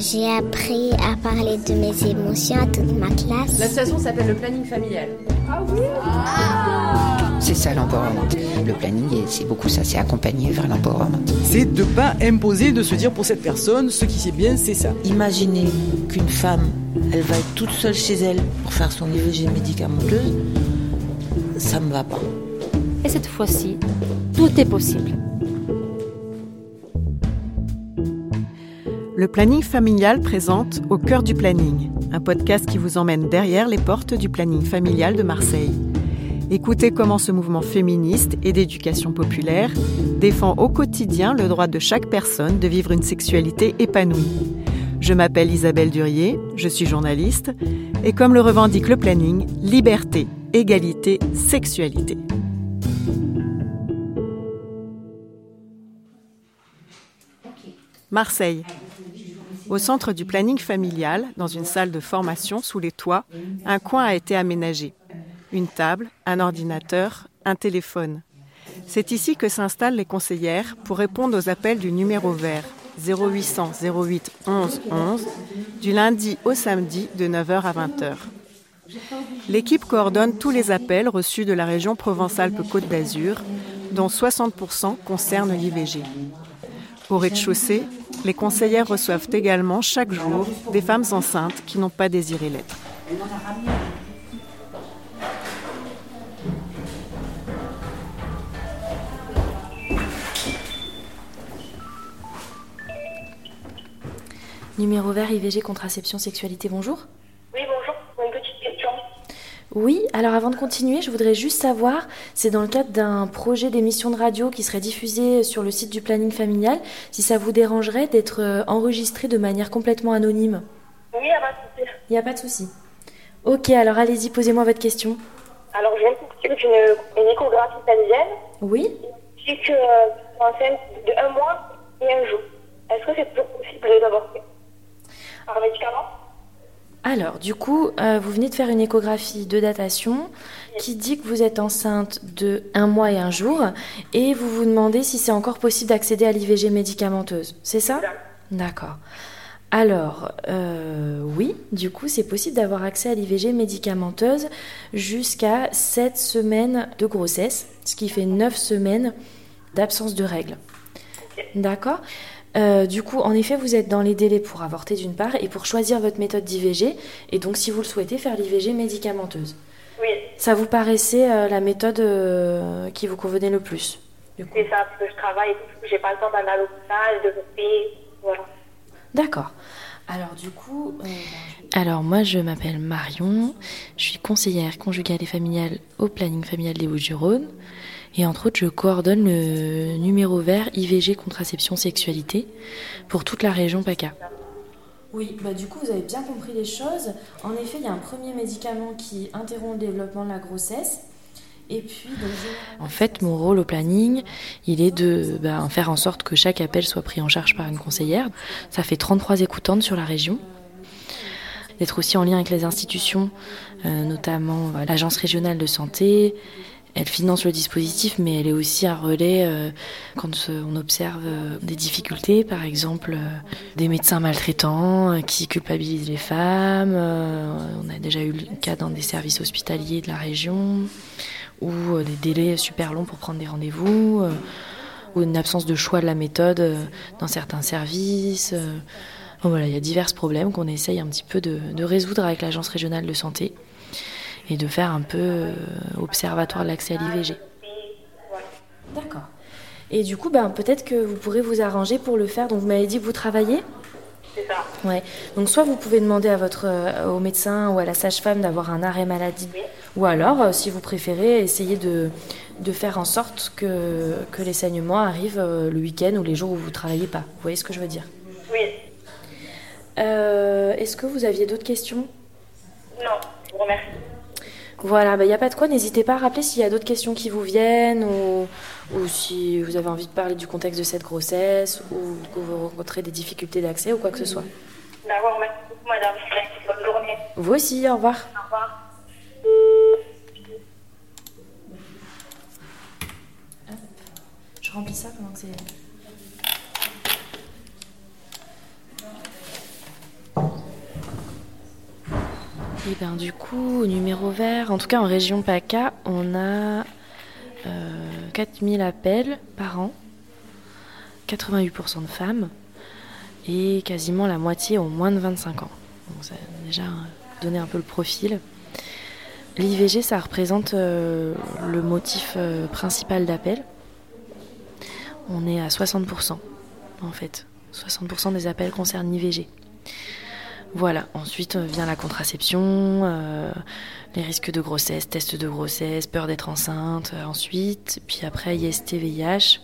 J'ai appris à parler de mes émotions à toute ma classe. L'association s'appelle le planning familial. Ah oui C'est ça l'empowerment. Le planning, c'est beaucoup ça, c'est accompagner vers l'empowerment. C'est de pas imposer, de se dire pour cette personne, ce qui c'est bien, c'est ça. Imaginez qu'une femme, elle va être toute seule chez elle pour faire son IVG médicamenteuse, ça me va pas. Et cette fois-ci, tout est possible. Le planning familial présente Au cœur du planning, un podcast qui vous emmène derrière les portes du planning familial de Marseille. Écoutez comment ce mouvement féministe et d'éducation populaire défend au quotidien le droit de chaque personne de vivre une sexualité épanouie. Je m'appelle Isabelle Durier, je suis journaliste, et comme le revendique le planning, liberté, égalité, sexualité. Marseille. Au centre du planning familial, dans une salle de formation sous les toits, un coin a été aménagé. Une table, un ordinateur, un téléphone. C'est ici que s'installent les conseillères pour répondre aux appels du numéro vert 0800 08 11 11 du lundi au samedi de 9h à 20h. L'équipe coordonne tous les appels reçus de la région Provence-Alpes-Côte d'Azur, dont 60% concernent l'IVG. Au rez-de-chaussée, les conseillères reçoivent également chaque jour des femmes enceintes qui n'ont pas désiré l'être. Numéro vert IVG contraception sexualité, bonjour. Oui, alors avant de continuer, je voudrais juste savoir, c'est dans le cadre d'un projet d'émission de radio qui serait diffusé sur le site du planning familial, si ça vous dérangerait d'être euh, enregistré de manière complètement anonyme. Oui, il n'y a pas de souci. Il n'y a pas de souci. Ok, alors allez-y, posez-moi votre question. Alors, je viens de une, une échographie familiale. Oui dis que euh, enceinte de un mois et un jour. Est-ce que c'est toujours possible d'avorter Par médicament? Alors, du coup, euh, vous venez de faire une échographie de datation qui dit que vous êtes enceinte de un mois et un jour et vous vous demandez si c'est encore possible d'accéder à l'IVG médicamenteuse. C'est ça? D'accord. Alors, euh, oui, du coup, c'est possible d'avoir accès à l'IVG médicamenteuse jusqu'à 7 semaines de grossesse, ce qui fait 9 semaines d'absence de règles. D'accord? Euh, Du coup, en effet, vous êtes dans les délais pour avorter d'une part et pour choisir votre méthode d'IVG, et donc, si vous le souhaitez, faire l'IVG médicamenteuse. Oui, Ça vous paraissait euh, la méthode euh, qui vous convenait le plus c'est ça, parce que je travaille. J'ai pas le temps d'aller à l'hôpital, de voter. Voilà. D'accord. Alors du coup... Alors moi je m'appelle Marion, je suis conseillère conjugale et familiale au planning familial des Bouches-du-Rhône et entre autres je coordonne le numéro vert IVG contraception sexualité pour toute la région PACA. Oui, bah du coup vous avez bien compris les choses. En effet, il y a un premier médicament qui interrompt le développement de la grossesse. Et puis, en fait, mon rôle au planning, il est de ben, faire en sorte que chaque appel soit pris en charge par une conseillère. Ça fait 33 écoutantes sur la région. D'être aussi en lien avec les institutions, euh, notamment l'Agence régionale de santé. Elle finance le dispositif, mais elle est aussi un relais euh, quand on observe euh, des difficultés, par exemple euh, des médecins maltraitants qui culpabilisent les femmes. On a déjà eu le cas dans des services hospitaliers de la région ou des délais super longs pour prendre des rendez-vous, ou une absence de choix de la méthode dans certains services. voilà, il y a divers problèmes qu'on essaye un petit peu de résoudre avec l'Agence régionale de santé et de faire un peu euh, observatoire de l'accès à l'IVG. D'accord. Et du coup, ben, peut-être que vous pourrez vous arranger pour le faire. Donc, vous m'avez dit que vous travaillez C'est ça. Ouais. Donc soit vous pouvez demander à votre euh, au médecin ou à la sage-femme d'avoir un arrêt maladie, ou alors, euh, si vous préférez, essayer de, de faire en sorte que, que les saignements arrivent euh, le week-end ou les jours où vous travaillez pas. Vous voyez ce que je veux dire? Oui. Euh, Est-ce que vous aviez d'autres questions? Non, je vous remercie. Voilà, il n'y a pas de quoi. N'hésitez pas à rappeler s'il y a d'autres questions qui vous viennent ou, ou si vous avez envie de parler du contexte de cette grossesse ou que vous rencontrez des difficultés d'accès ou quoi que ce soit. D'accord, merci beaucoup, madame. Bonne journée. Vous aussi, au revoir. Au revoir. Je remplis ça pendant que c'est. Et ben du coup, numéro vert, en tout cas en région PACA, on a 4000 appels par an, 88% de femmes et quasiment la moitié ont moins de 25 ans. Donc ça a déjà donné un peu le profil. L'IVG, ça représente euh, le motif euh, principal d'appel. On est à 60% en fait. 60% des appels concernent l'IVG. Voilà, ensuite euh, vient la contraception, les risques de grossesse, tests de grossesse, peur d'être enceinte, ensuite, puis après IST, VIH,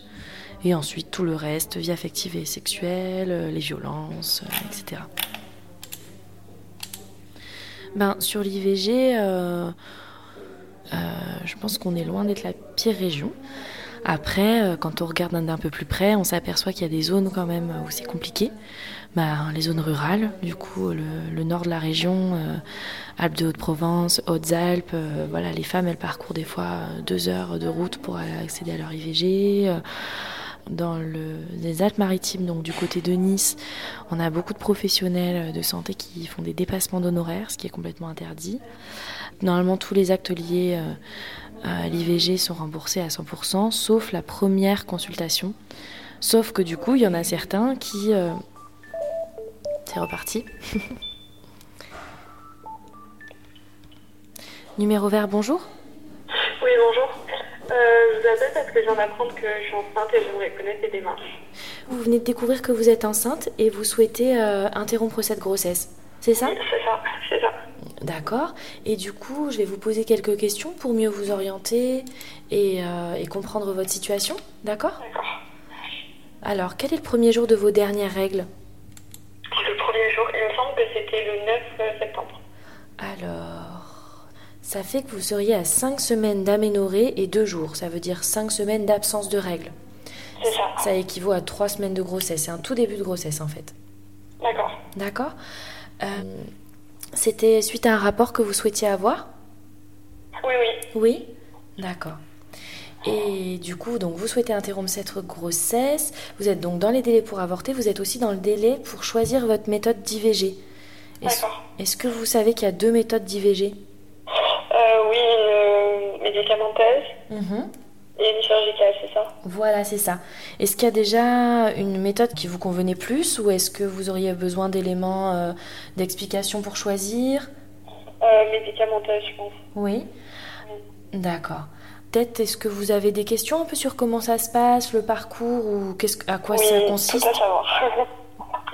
et ensuite tout le reste, vie affective et sexuelle, les violences, etc. Ben, sur l'IVG, euh, euh, je pense qu'on est loin d'être la pire région. Après, euh, quand on regarde d'un peu plus près, on s'aperçoit qu'il y a des zones quand même où c'est compliqué. Ben, les zones rurales, du coup, le, nord de la région, Alpes de Haute-Provence, Hautes-Alpes, voilà, les femmes, elles parcourent des fois deux heures de route pour accéder à leur IVG dans les Alpes-Maritimes, donc du côté de Nice, on a beaucoup de professionnels de santé qui font des dépassements d'honoraires, ce qui est complètement interdit. Normalement, tous les actes liés euh, l'IVG sont remboursés à 100%, sauf la première consultation. Sauf que du coup, il y en a certains qui... Euh, c'est reparti. Numéro vert, bonjour. Oui, bonjour. Euh, je vous appelle parce que je viens d'apprendre que je suis enceinte et j'aimerais connaître les démarches. Vous venez de découvrir que vous êtes enceinte et vous souhaitez euh, interrompre cette grossesse, c'est ça? C'est ça, c'est ça. D'accord. Et du coup, je vais vous poser quelques questions pour mieux vous orienter et, euh, et comprendre votre situation, d'accord? D'accord. Alors, quel est le premier jour de vos dernières règles? Le premier jour, il me semble que c'était le 9 septembre. Alors, ça fait que vous seriez à 5 semaines d'aménorrhée et 2 jours. Ça veut dire 5 semaines d'absence de règles. C'est ça. Ça équivaut à 3 semaines de grossesse. C'est un tout début de grossesse en fait. D'accord. D'accord? Euh, C'était suite à un rapport que vous souhaitiez avoir? Oui, oui. Oui? D'accord. Et du coup, donc vous souhaitez interrompre cette grossesse. Vous êtes donc dans les délais pour avorter. Vous êtes aussi dans le délai pour choisir votre méthode d'IVG. D'accord. Est-ce que vous savez qu'il y a deux méthodes d'IVG euh, oui, une médicamenteuse mhm. Et une chirurgicale, c'est ça? Voilà, c'est ça. Est-ce qu'il y a déjà une méthode qui vous convenait plus ou est-ce que vous auriez besoin d'éléments euh, d'explication pour choisir? Euh, Médicamenteuse, je pense. Oui, D'accord. Peut-être, est-ce que vous avez des questions un peu sur comment ça se passe, le parcours ou à quoi ça consiste? tout à savoir.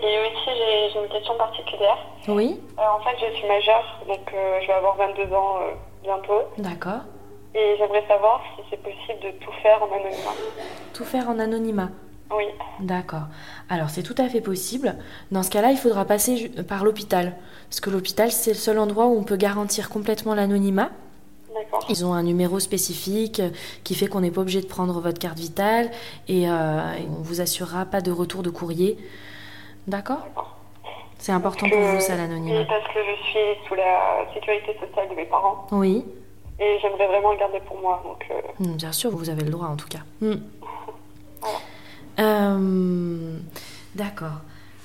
Et aussi, j'ai une question particulière. Oui. Euh, en fait, je suis majeure, donc euh, je vais avoir 22 ans bientôt. D'accord. Et j'aimerais savoir si c'est possible de tout faire en anonymat. Tout faire en anonymat Oui. D'accord. Alors, c'est tout à fait possible. Dans ce cas-là, il faudra passer par l'hôpital. Parce que l'hôpital, c'est le seul endroit où on peut garantir complètement l'anonymat. D'accord. Ils ont un numéro spécifique qui fait qu'on n'est pas obligé de prendre votre carte vitale et, on vous assurera pas de retour de courrier. D'accord? C'est important pour vous, ça, l'anonymat Oui, parce que je suis sous la sécurité sociale de mes parents. Oui. Et j'aimerais vraiment le garder pour moi. Donc, euh, hmm, Bien sûr, vous avez le droit, en tout cas. Hmm. Euh, d'accord.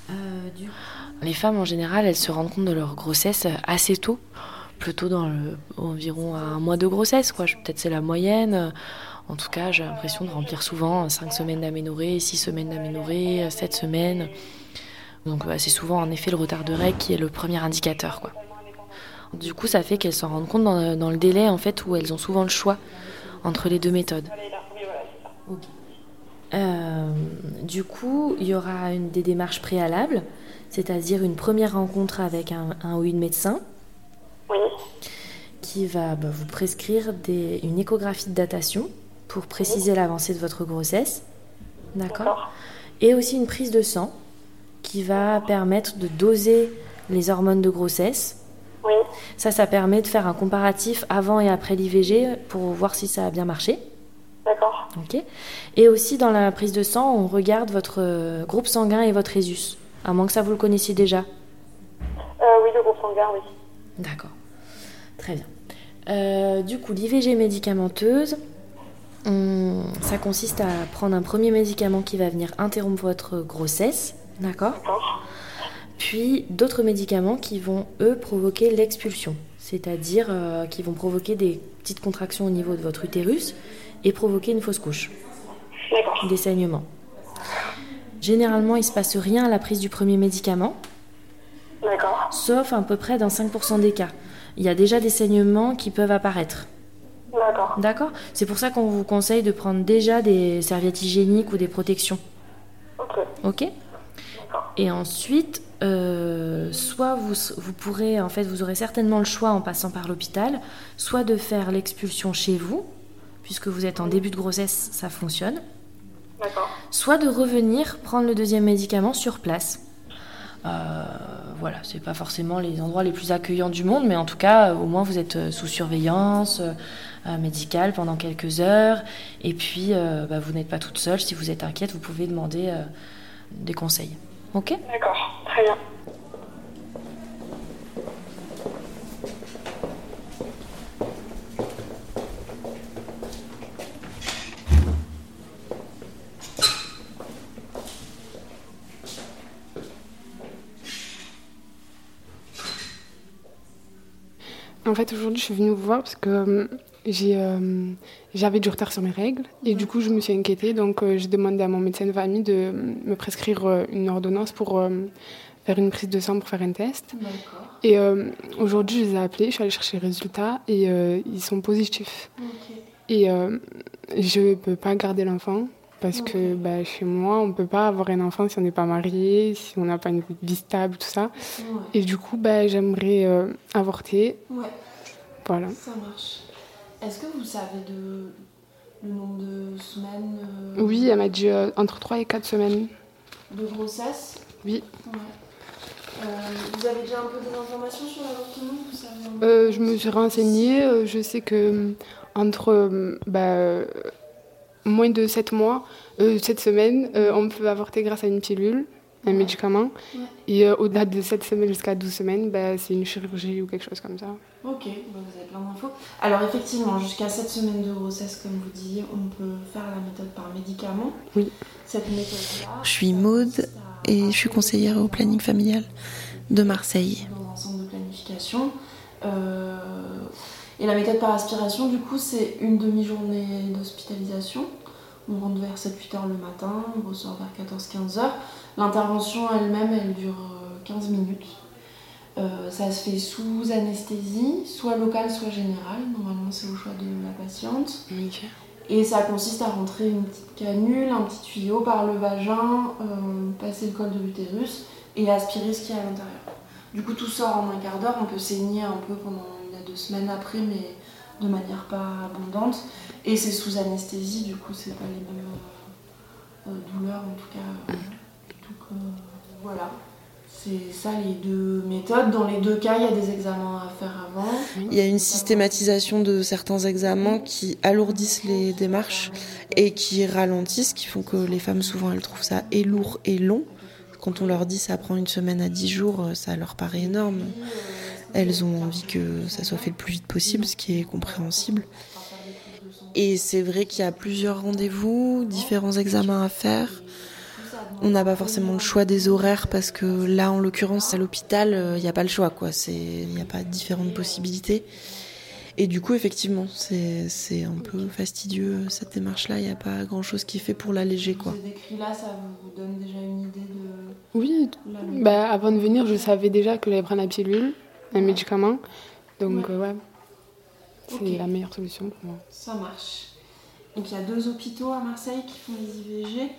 Euh, Les femmes, en général, elles se rendent compte de leur grossesse assez tôt. Plutôt dans le, environ un mois de grossesse, quoi. Peut-être c'est la moyenne. En tout cas, j'ai l'impression de remplir souvent 5 semaines d'aménorrhée, 6 semaines d'aménorrhée, 7 semaines. Donc c'est souvent en effet le retard de règles qui est le premier indicateur. Quoi. Du coup, ça fait qu'elles s'en rendent compte dans, le délai en fait où elles ont souvent le choix entre les deux méthodes. Euh, du coup, il y aura une, des démarches préalables, c'est-à-dire une première rencontre avec un, ou une médecin qui va bah, vous prescrire des, une échographie de datation pour préciser l'avancée de votre grossesse. D'accord Et aussi une prise de sang qui va permettre de doser les hormones de grossesse. Oui. Ça, ça permet de faire un comparatif avant et après l'IVG pour voir si ça a bien marché. D'accord. Ok. Et aussi dans la prise de sang, on regarde votre euh, groupe sanguin et votre résus. À moins que ça vous le connaissiez déjà. Euh, oui, le groupe sanguin, oui. D'accord. Très bien. Euh, du coup, l'IVG médicamenteuse, ça consiste à prendre un premier médicament qui va venir interrompre votre grossesse. D'accord Puis d'autres médicaments qui vont, eux, provoquer l'expulsion. c'est-à-dire euh, qui vont provoquer des petites contractions au niveau de votre utérus et provoquer une fausse couche. Des saignements. Généralement, il ne se passe rien à la prise du premier médicament. Sauf à peu près dans 5% des cas. Il y a déjà des saignements qui peuvent apparaître. D'accord. D'accord? C'est pour ça qu'on vous conseille de prendre déjà des serviettes hygiéniques ou des protections. Ok. Ok? Et ensuite, euh, soit vous, vous pourrez, en fait, vous aurez certainement le choix en passant par l'hôpital, soit de faire l'expulsion chez vous, puisque vous êtes en début de grossesse, ça fonctionne. Soit de revenir prendre le deuxième médicament sur place. Euh, voilà, c'est pas forcément les endroits les plus accueillants du monde, mais en tout cas, au moins vous êtes euh, sous surveillance médicale pendant quelques heures, et puis bah, vous n'êtes pas toute seule. Si vous êtes inquiète, vous pouvez demander des conseils. Ok? D'accord, En fait, aujourd'hui, je suis venue vous voir parce que euh, j'ai, euh, j'avais du retard sur mes règles et du coup, je me suis inquiétée. Donc, euh, j'ai demandé à mon médecin de famille de me prescrire une ordonnance pour faire une prise de sang pour faire un test. Et aujourd'hui, je les ai appelés, je suis allée chercher les résultats et ils sont positifs. Et je ne peux pas garder l'enfant parce que bah, chez moi, on ne peut pas avoir un enfant si on n'est pas marié, si on n'a pas une vie stable, tout ça. Et du coup, bah, j'aimerais avorter. Ouais. Voilà. Ça marche. Est-ce que vous savez de, le nombre de semaines Oui, elle m'a dit entre 3 et 4 semaines. De grossesse Oui. Ouais. Euh, vous avez déjà un peu des informations sur l'avortement euh, Je me suis renseignée. je sais que entre bah, moins de 7 mois, 7 semaines, on peut avorter grâce à une pilule un médicament. Et au-delà de 7 semaines jusqu'à 12 semaines, bah, c'est une chirurgie ou quelque chose comme ça. Ok, vous avez plein d'infos. Alors effectivement, jusqu'à 7 semaines de grossesse, comme vous disiez, on peut faire la méthode par médicament. Oui. Cette méthode-là... Je suis Maude et je suis conseillère au planning familial de Marseille. Dans un centre de planification. Euh, et la méthode par aspiration, du coup, c'est une demi-journée d'hospitalisation. On rentre vers 7-8 heures le matin, on ressort vers 14-15 heures. L'intervention elle-même, elle dure 15 euh, minutes. Euh, ça se fait sous anesthésie, soit locale, soit générale. Normalement, c'est au choix de la patiente. Et ça consiste à rentrer une petite canule, un petit tuyau par le vagin, euh, passer le col de l'utérus et aspirer ce qu'il y a à l'intérieur. Du coup, tout sort en un quart d'heure. On peut saigner un peu pendant une à deux semaines après, mais de manière pas abondante. Et c'est sous anesthésie, du coup, c'est pas les mêmes douleurs en tout cas. C'est ça les deux méthodes. Dans les deux cas, il y a des examens à faire avant. Il y a une systématisation de certains examens qui alourdissent les démarches et qui ralentissent, qui font que les femmes, souvent, elles trouvent ça et lourd et long. Quand on leur dit ça prend une semaine à dix jours, ça leur paraît énorme. Elles ont envie que ça soit fait le plus vite possible, ce qui est compréhensible. Et c'est vrai qu'il y a plusieurs rendez-vous, différents examens à faire. On n'a pas forcément le choix des horaires parce que là, en l'occurrence, à l'hôpital, il n'y a pas le choix, quoi. Il n'y a pas différentes possibilités. Et du coup, effectivement, c'est un peu fastidieux cette démarche-là. Il n'y a pas grand-chose qui est fait pour l'alléger, quoi. Vous décrit là, ça vous donne déjà une idée de. Oui, bah, avant de venir, je savais déjà que j'allais prendre la pilule, un médicament. Donc, ouais, ouais. c'est okay. la meilleure solution pour moi. Ça marche. Donc, il y a deux hôpitaux à Marseille qui font les IVG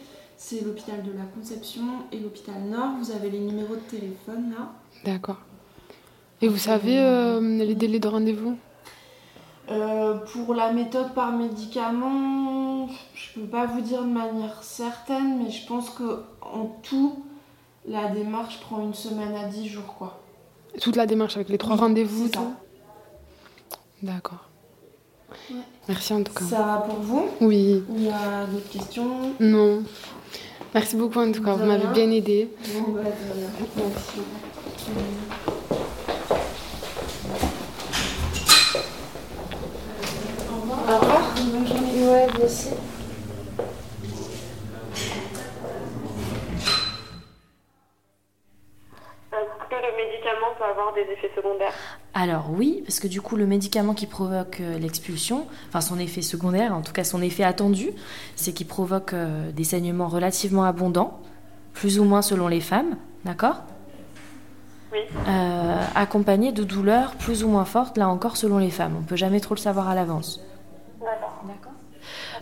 c'est l'hôpital de la Conception et l'hôpital Nord. Vous avez les numéros de téléphone là. D'accord. Et vous savez euh, les délais de rendez-vous? Euh, Pour la méthode par médicament, je peux pas vous dire de manière certaine, mais je pense que en tout, la démarche prend une semaine à dix jours quoi. Toute la démarche avec les trois rendez-vous. D'accord. Ouais. Merci en tout cas. Ça va pour vous? Oui. Il y a d'autres questions? Non. Merci beaucoup en tout cas, vous m'avez bien aidé. Bon, bah, Merci. Au revoir. Au revoir. Bonne journée. Ouais, vous aussi. écoutez, le médicament peut avoir des effets secondaires Alors oui, parce que du coup le médicament qui provoque euh, l'expulsion, enfin son effet secondaire, en tout cas son effet attendu, c'est qu'il provoque euh, des saignements relativement abondants, plus ou moins selon les femmes, d'accord? Oui. Euh, accompagnés de douleurs plus ou moins fortes, là encore selon les femmes. On peut jamais trop le savoir à l'avance. D'accord?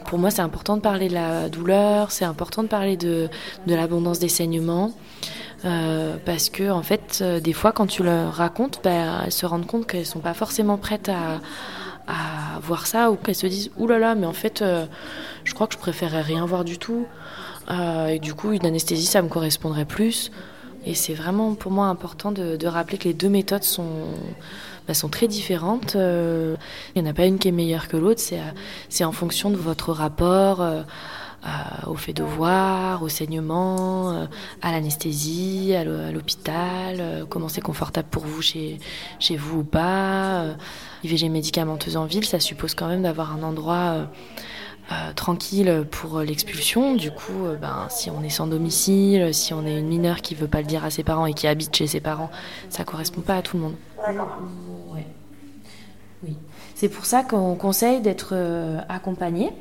Pour moi, c'est important de parler de la douleur, c'est important de parler de, de l'abondance des saignements. Euh, parce que en fait, euh, des fois, quand tu leur racontes, ben, elles se rendent compte qu'elles sont pas forcément prêtes à, voir ça ou qu'elles se disent Ouh là là, mais en fait, euh, je crois que je préférerais rien voir du tout. Et du coup, une anesthésie, ça me correspondrait plus. Et c'est vraiment pour moi important de, rappeler que les deux méthodes sont, ben, sont très différentes. Il n'y en a pas une qui est meilleure que l'autre, c'est en fonction de votre rapport. Euh, au fait de voir, au saignement, euh, à l'anesthésie, à l'hô- à l'hôpital, euh, comment c'est confortable pour vous chez, chez vous ou pas. IVG médicamenteuse en ville, ça suppose quand même d'avoir un endroit euh, tranquille pour l'expulsion. Du coup, euh, ben, si on est sans domicile, si on est une mineure qui veut pas le dire à ses parents et qui habite chez ses parents, ça correspond pas à tout le monde. Ouais. Oui. C'est pour ça qu'on conseille d'être accompagné,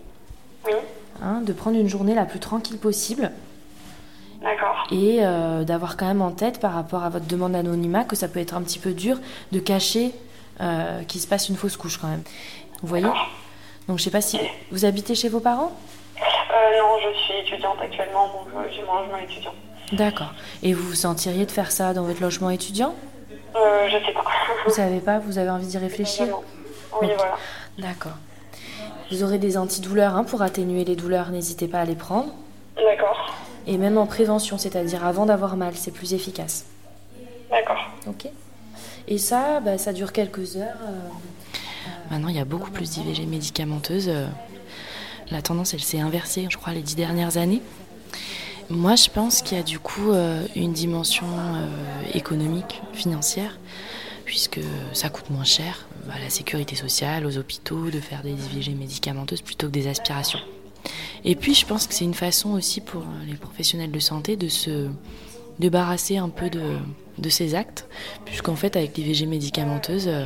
Oui. Hein, de prendre une journée la plus tranquille possible D'accord. et euh, d'avoir quand même en tête par rapport à votre demande d'anonymat que ça peut être un petit peu dur de cacher euh, qu'il se passe une fausse couche quand même. Vous voyez? Donc je sais pas si vous habitez chez vos parents? Euh, non, je suis étudiante actuellement, donc j'ai mon logement étudiant. D'accord. Et vous vous sentiriez de faire ça dans votre logement étudiant? Euh, je sais pas. Vous savez pas Vous avez envie d'y réfléchir? Oui, voilà. D'accord. Vous aurez des antidouleurs hein, pour atténuer les douleurs, n'hésitez pas à les prendre. D'accord. Et même en prévention, c'est-à-dire avant d'avoir mal, c'est plus efficace. D'accord. Ok. Et ça, bah, ça dure quelques heures. euh. Maintenant, il y a beaucoup plus d'IVG médicamenteuses. euh. La tendance, elle s'est inversée, je crois, les dix dernières années. Moi, je pense qu'il y a du coup euh, une dimension euh, économique, financière, puisque ça coûte moins cher à la sécurité sociale, aux hôpitaux, de faire des IVG médicamenteuses plutôt que des aspirations. Et puis, je pense que c'est une façon aussi pour les professionnels de santé de se débarrasser un peu de, de ces actes, puisqu'en fait, avec l'IVG médicamenteuse, euh,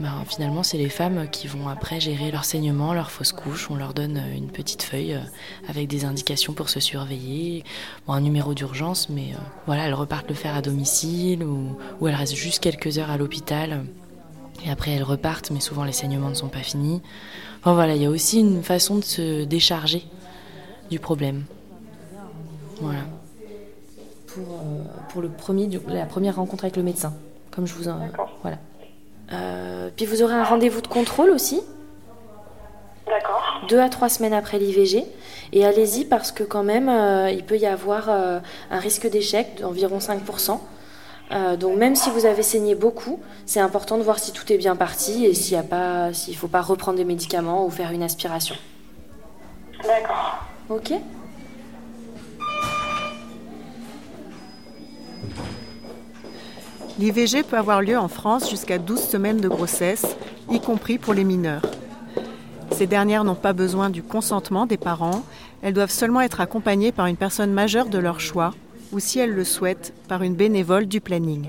ben, finalement, c'est les femmes qui vont après gérer leur saignement, leur fausse couche. On leur donne euh, une petite feuille euh, avec des indications pour se surveiller, un numéro d'urgence, mais euh, voilà, elles repartent le faire à domicile ou elles restent juste quelques heures à l'hôpital. Et après, elles repartent, mais souvent les saignements ne sont pas finis. Enfin voilà, il y a aussi une façon de se décharger du problème. Voilà. Pour, euh, pour le premier, du- la première rencontre avec le médecin, comme je vous en. Voilà. Euh, puis vous aurez un rendez-vous de contrôle aussi. D'accord. Deux à trois semaines après l'IVG. Et allez-y parce que quand même, euh, il peut y avoir euh, un risque d'échec d'environ 5%. Euh, donc même si vous avez saigné beaucoup, c'est important de voir si tout est bien parti et s'il ne s'il faut pas reprendre des médicaments ou faire une aspiration. D'accord. Ok L'IVG peut avoir lieu en France jusqu'à 12 semaines de grossesse, y compris pour les mineurs. Ces dernières n'ont pas besoin du consentement des parents, elles doivent seulement être accompagnées par une personne majeure de leur choix, ou si elles le souhaitent, par une bénévole du planning.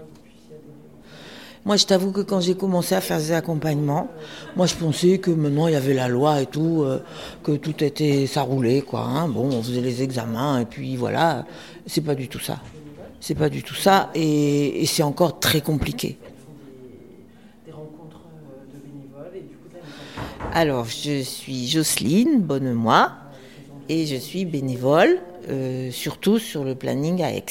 Moi, je t'avoue que quand j'ai commencé à faire des accompagnements, moi, je pensais que maintenant, il y avait la loi et tout, euh, que tout était, ça roulait, quoi. hein. Bon, on faisait les examens et puis voilà. C'est pas du tout ça. C'est pas du tout ça et, et c'est encore très compliqué. Alors, je suis Jocelyne Bonnemois et je suis bénévole, euh, surtout sur le planning à Aix.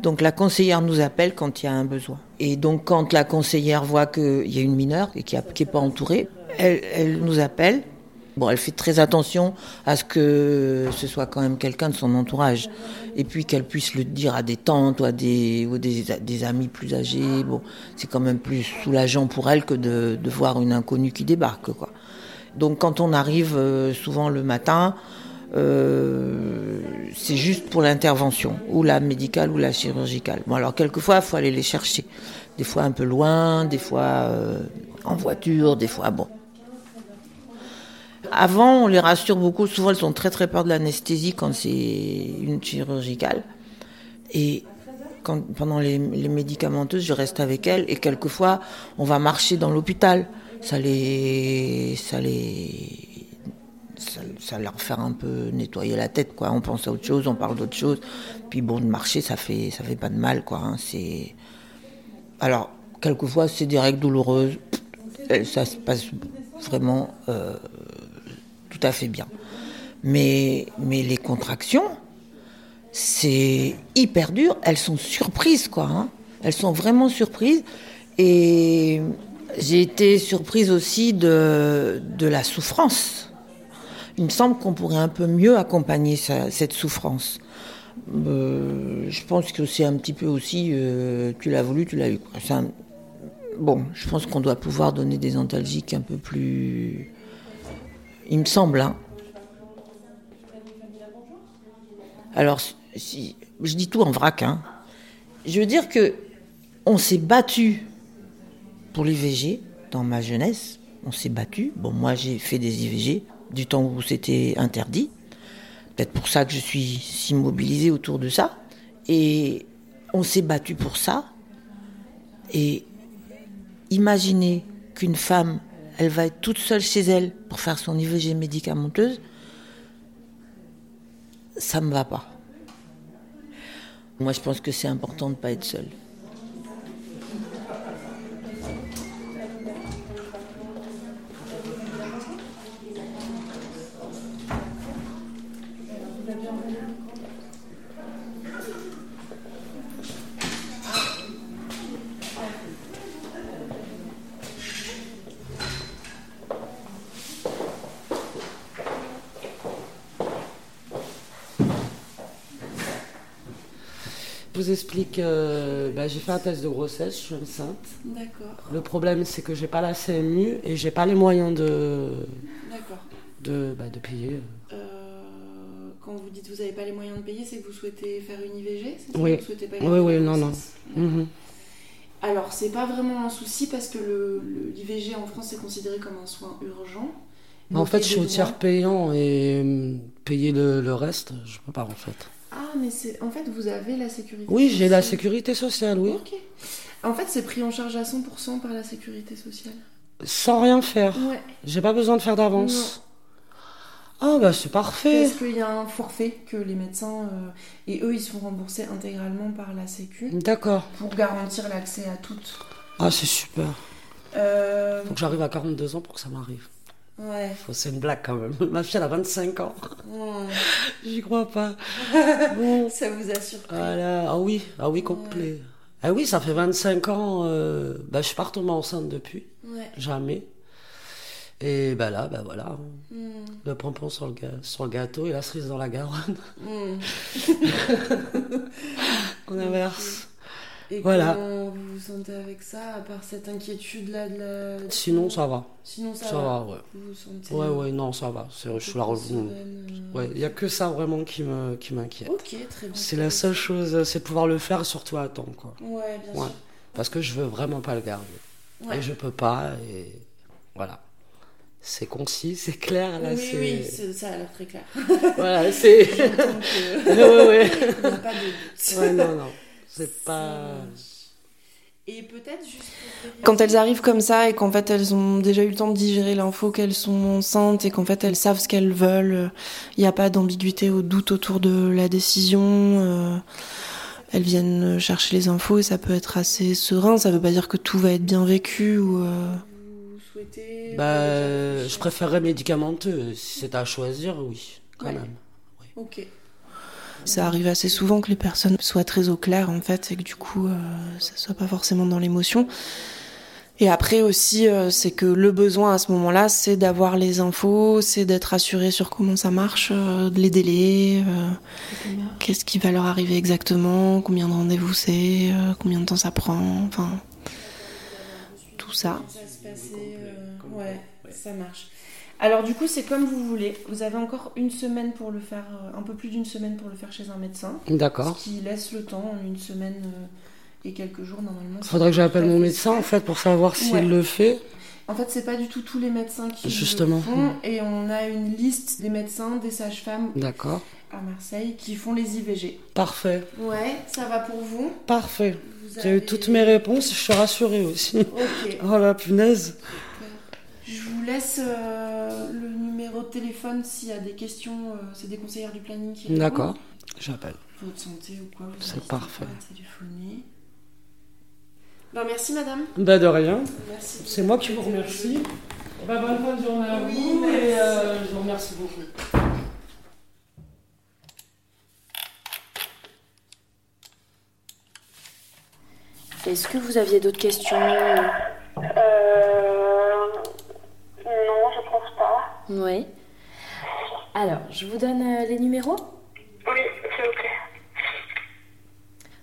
Donc la conseillère nous appelle quand il y a un besoin. Et donc quand la conseillère voit qu'il y a une mineure et qui n'est pas entourée, elle, nous appelle. Bon, elle fait très attention à ce que ce soit quand même quelqu'un de son entourage. Et puis qu'elle puisse le dire à des tantes ou à des, ou des, amis plus âgés. Bon, c'est quand même plus soulageant pour elle que de, voir une inconnue qui débarque. Donc quand on arrive euh, souvent le matin, euh, c'est juste pour l'intervention, ou la médicale ou la chirurgicale. Bon, alors quelquefois, il faut aller les chercher. Des fois un peu loin, des fois euh, en voiture, des fois bon. Avant, on les rassure beaucoup. Souvent, elles ont très très peur de l'anesthésie quand c'est une chirurgicale. Et pendant les, les, médicamenteuses, je reste avec elles et quelquefois, on va marcher dans l'hôpital. Ça les, ça les, ça, ça, leur fait un peu nettoyer la tête, quoi. On pense à autre chose, on parle d'autre chose. Puis bon, de marcher, ça fait, ça fait pas de mal, quoi. Hein. C'est, alors, quelquefois, c'est des règles douloureuses. Ça se passe vraiment euh, tout à fait bien. Mais, mais les contractions, c'est hyper dur. Elles sont surprises, quoi. Hein. Elles sont vraiment surprises. Et j'ai été surprise aussi de, de la souffrance. Il me semble qu'on pourrait un peu mieux accompagner cette souffrance. Euh, je pense que c'est un petit peu aussi, euh, tu l'as voulu, tu l'as eu. Bon, je pense qu'on doit pouvoir donner des antalgiques un peu plus. Il me semble, hein. Alors, je dis tout en vrac, hein. Je veux dire que on s'est battu pour l'IVG dans ma jeunesse. On s'est battu. Bon, moi, j'ai fait des IVG du temps où c'était interdit. Peut-être pour ça que je suis si mobilisée autour de ça. Et on s'est battu pour ça. Et imaginez qu'une femme, elle va être toute seule chez elle pour faire son IVG médicamenteuse, ça me va pas. Moi, je pense que c'est important de ne pas être seule. Explique, euh, bah, j'ai fait un test de grossesse, je suis enceinte. D'accord. Le problème, c'est que j'ai pas la CMU et j'ai pas les moyens de, de, bah, de payer. Euh, quand vous dites que vous n'avez pas les moyens de payer, c'est que vous souhaitez faire une IVG Oui. Vous souhaitez pas oui, oui, non, non. Mhm. Alors, c'est pas vraiment un souci parce que l'IVG en France est considéré comme un soin urgent. en fait, je suis au tiers payant et euh, payer le, le reste, je peux pas en fait. Ah, mais c'est en fait, vous avez la sécurité Oui, j'ai la sécurité sociale, oui. Ok. En fait, c'est pris en charge à 100% par la sécurité sociale. Sans rien faire Ouais. J'ai pas besoin de faire d'avance Ah, bah c'est parfait Parce qu'il y a un forfait que les médecins. euh, et eux, ils sont remboursés intégralement par la Sécu. D'accord. Pour garantir l'accès à toutes. Ah, c'est super. Euh, Faut que j'arrive à 42 ans pour que ça m'arrive. Ouais. Faut- C'est une blague quand même. Ma fille, elle a 25 ans. J'y crois pas. Ça vous a surpris Voilà. Ah oui, ah oui, complet. Ah oui, ça fait 25 ans. Euh... Bah, je suis pas retombée enceinte depuis. Ouais. Jamais. Et bah là, bah voilà. Mm. Le pompon sur le, sur le gâteau et la cerise dans la Garonne. Mm. On inverse. Et Voilà. comment vous vous sentez avec ça, à part cette inquiétude-là de la... Sinon, ça va. Sinon, ça, Ça va, ouais. Vous vous sentez... Ouais, ouais, non, ça va. C'est- Je suis la revenue. Ouais, il y a que ça vraiment qui me qui m'inquiète. Ok, très bien. C'est la seule chose, c'est de pouvoir le faire surtout à temps, quoi. Ouais, bien sûr. Parce que je veux vraiment pas le garder. Ouais. Et je peux pas, et voilà. C'est concis, c'est clair, là, oui, c'est... oui, c'est- ça a l'air très clair. Voilà, c'est... Que- ouais, ouais. Il n'y a pas de doute. Ouais, non, non. C'est pas... Et peut-être juste Quand elles arrivent comme ça et qu'en fait elles ont déjà eu le temps de digérer l'info qu'elles sont enceintes et qu'en fait elles savent ce qu'elles veulent, il n'y a pas d'ambiguïté ou de doute autour de la décision. euh, elles viennent chercher les infos et ça peut être assez serein. Ça veut pas dire que tout va être bien vécu ou. euh, Bah, je préférerais médicamenteux. Si c'est à choisir, oui, quand Ouais. même. Ok. Ça arrive assez souvent que les personnes soient très au clair en fait et que du coup euh, ça soit pas forcément dans l'émotion. Et après aussi, euh, c'est que le besoin à ce moment-là, c'est d'avoir les infos, c'est d'être assuré sur comment ça marche, euh, les délais, qu'est-ce qui va leur arriver exactement, combien de rendez-vous c'est, combien de temps ça prend, enfin tout ça. Ça se passait, euh, ça marche. Alors du coup, c'est comme vous voulez. Vous avez encore une semaine pour le faire, euh, un peu plus d'une semaine pour le faire chez un médecin. D'accord. Ce qui laisse le temps, en une semaine euh, et quelques jours normalement. Faudrait que j'appelle mon médecin, en fait, pour savoir s'il Ouais. le fait. En fait, c'est pas du tout tous les médecins qui Justement. le font, et on a une liste des médecins, des sages-femmes D'accord. à Marseille qui font les IVG. Parfait. Ouais, ça va pour vous? Parfait. Avez... eu toutes mes réponses, je suis rassurée aussi. Ok. oh la punaise. Je vous laisse euh, le numéro de téléphone s'il y a des questions. Euh, c'est des conseillères du planning qui D'accord, j'appelle. Votre santé ou quoi C'est parfait. Téléphoner. Ben, merci madame. Bah de rien. Merci. C'est moi qui vous remercie. Bah, bonne fin de journée à vous et euh, je vous remercie beaucoup. Est-ce que vous aviez d'autres questions? Euh. Non, je pense pas. Oui. Alors, je vous donne euh, les numéros? Oui, c'est ok.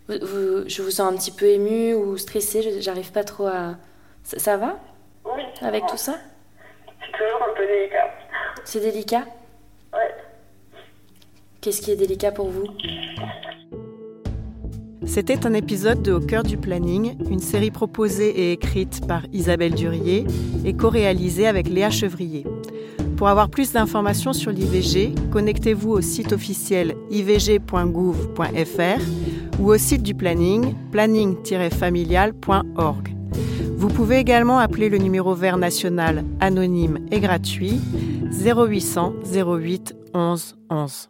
Vous- vous- Je vous sens un petit peu émue ou stressée, je- j'arrive pas trop à... Ça, ça va? Oui. avec tout ça? C'est toujours un peu délicat. C'est délicat? Ouais. Qu'est-ce qui est délicat pour vous? C'était un épisode de Au cœur du planning, une série proposée et écrite par Isabelle Durier et co-réalisée avec Léa Chevrier. Pour avoir plus d'informations sur l'IVG, connectez-vous au site officiel ivg.gouv.fr ou au site du planning planning-familial.org. Vous pouvez également appeler le numéro vert national anonyme et gratuit 0800 08 11 11.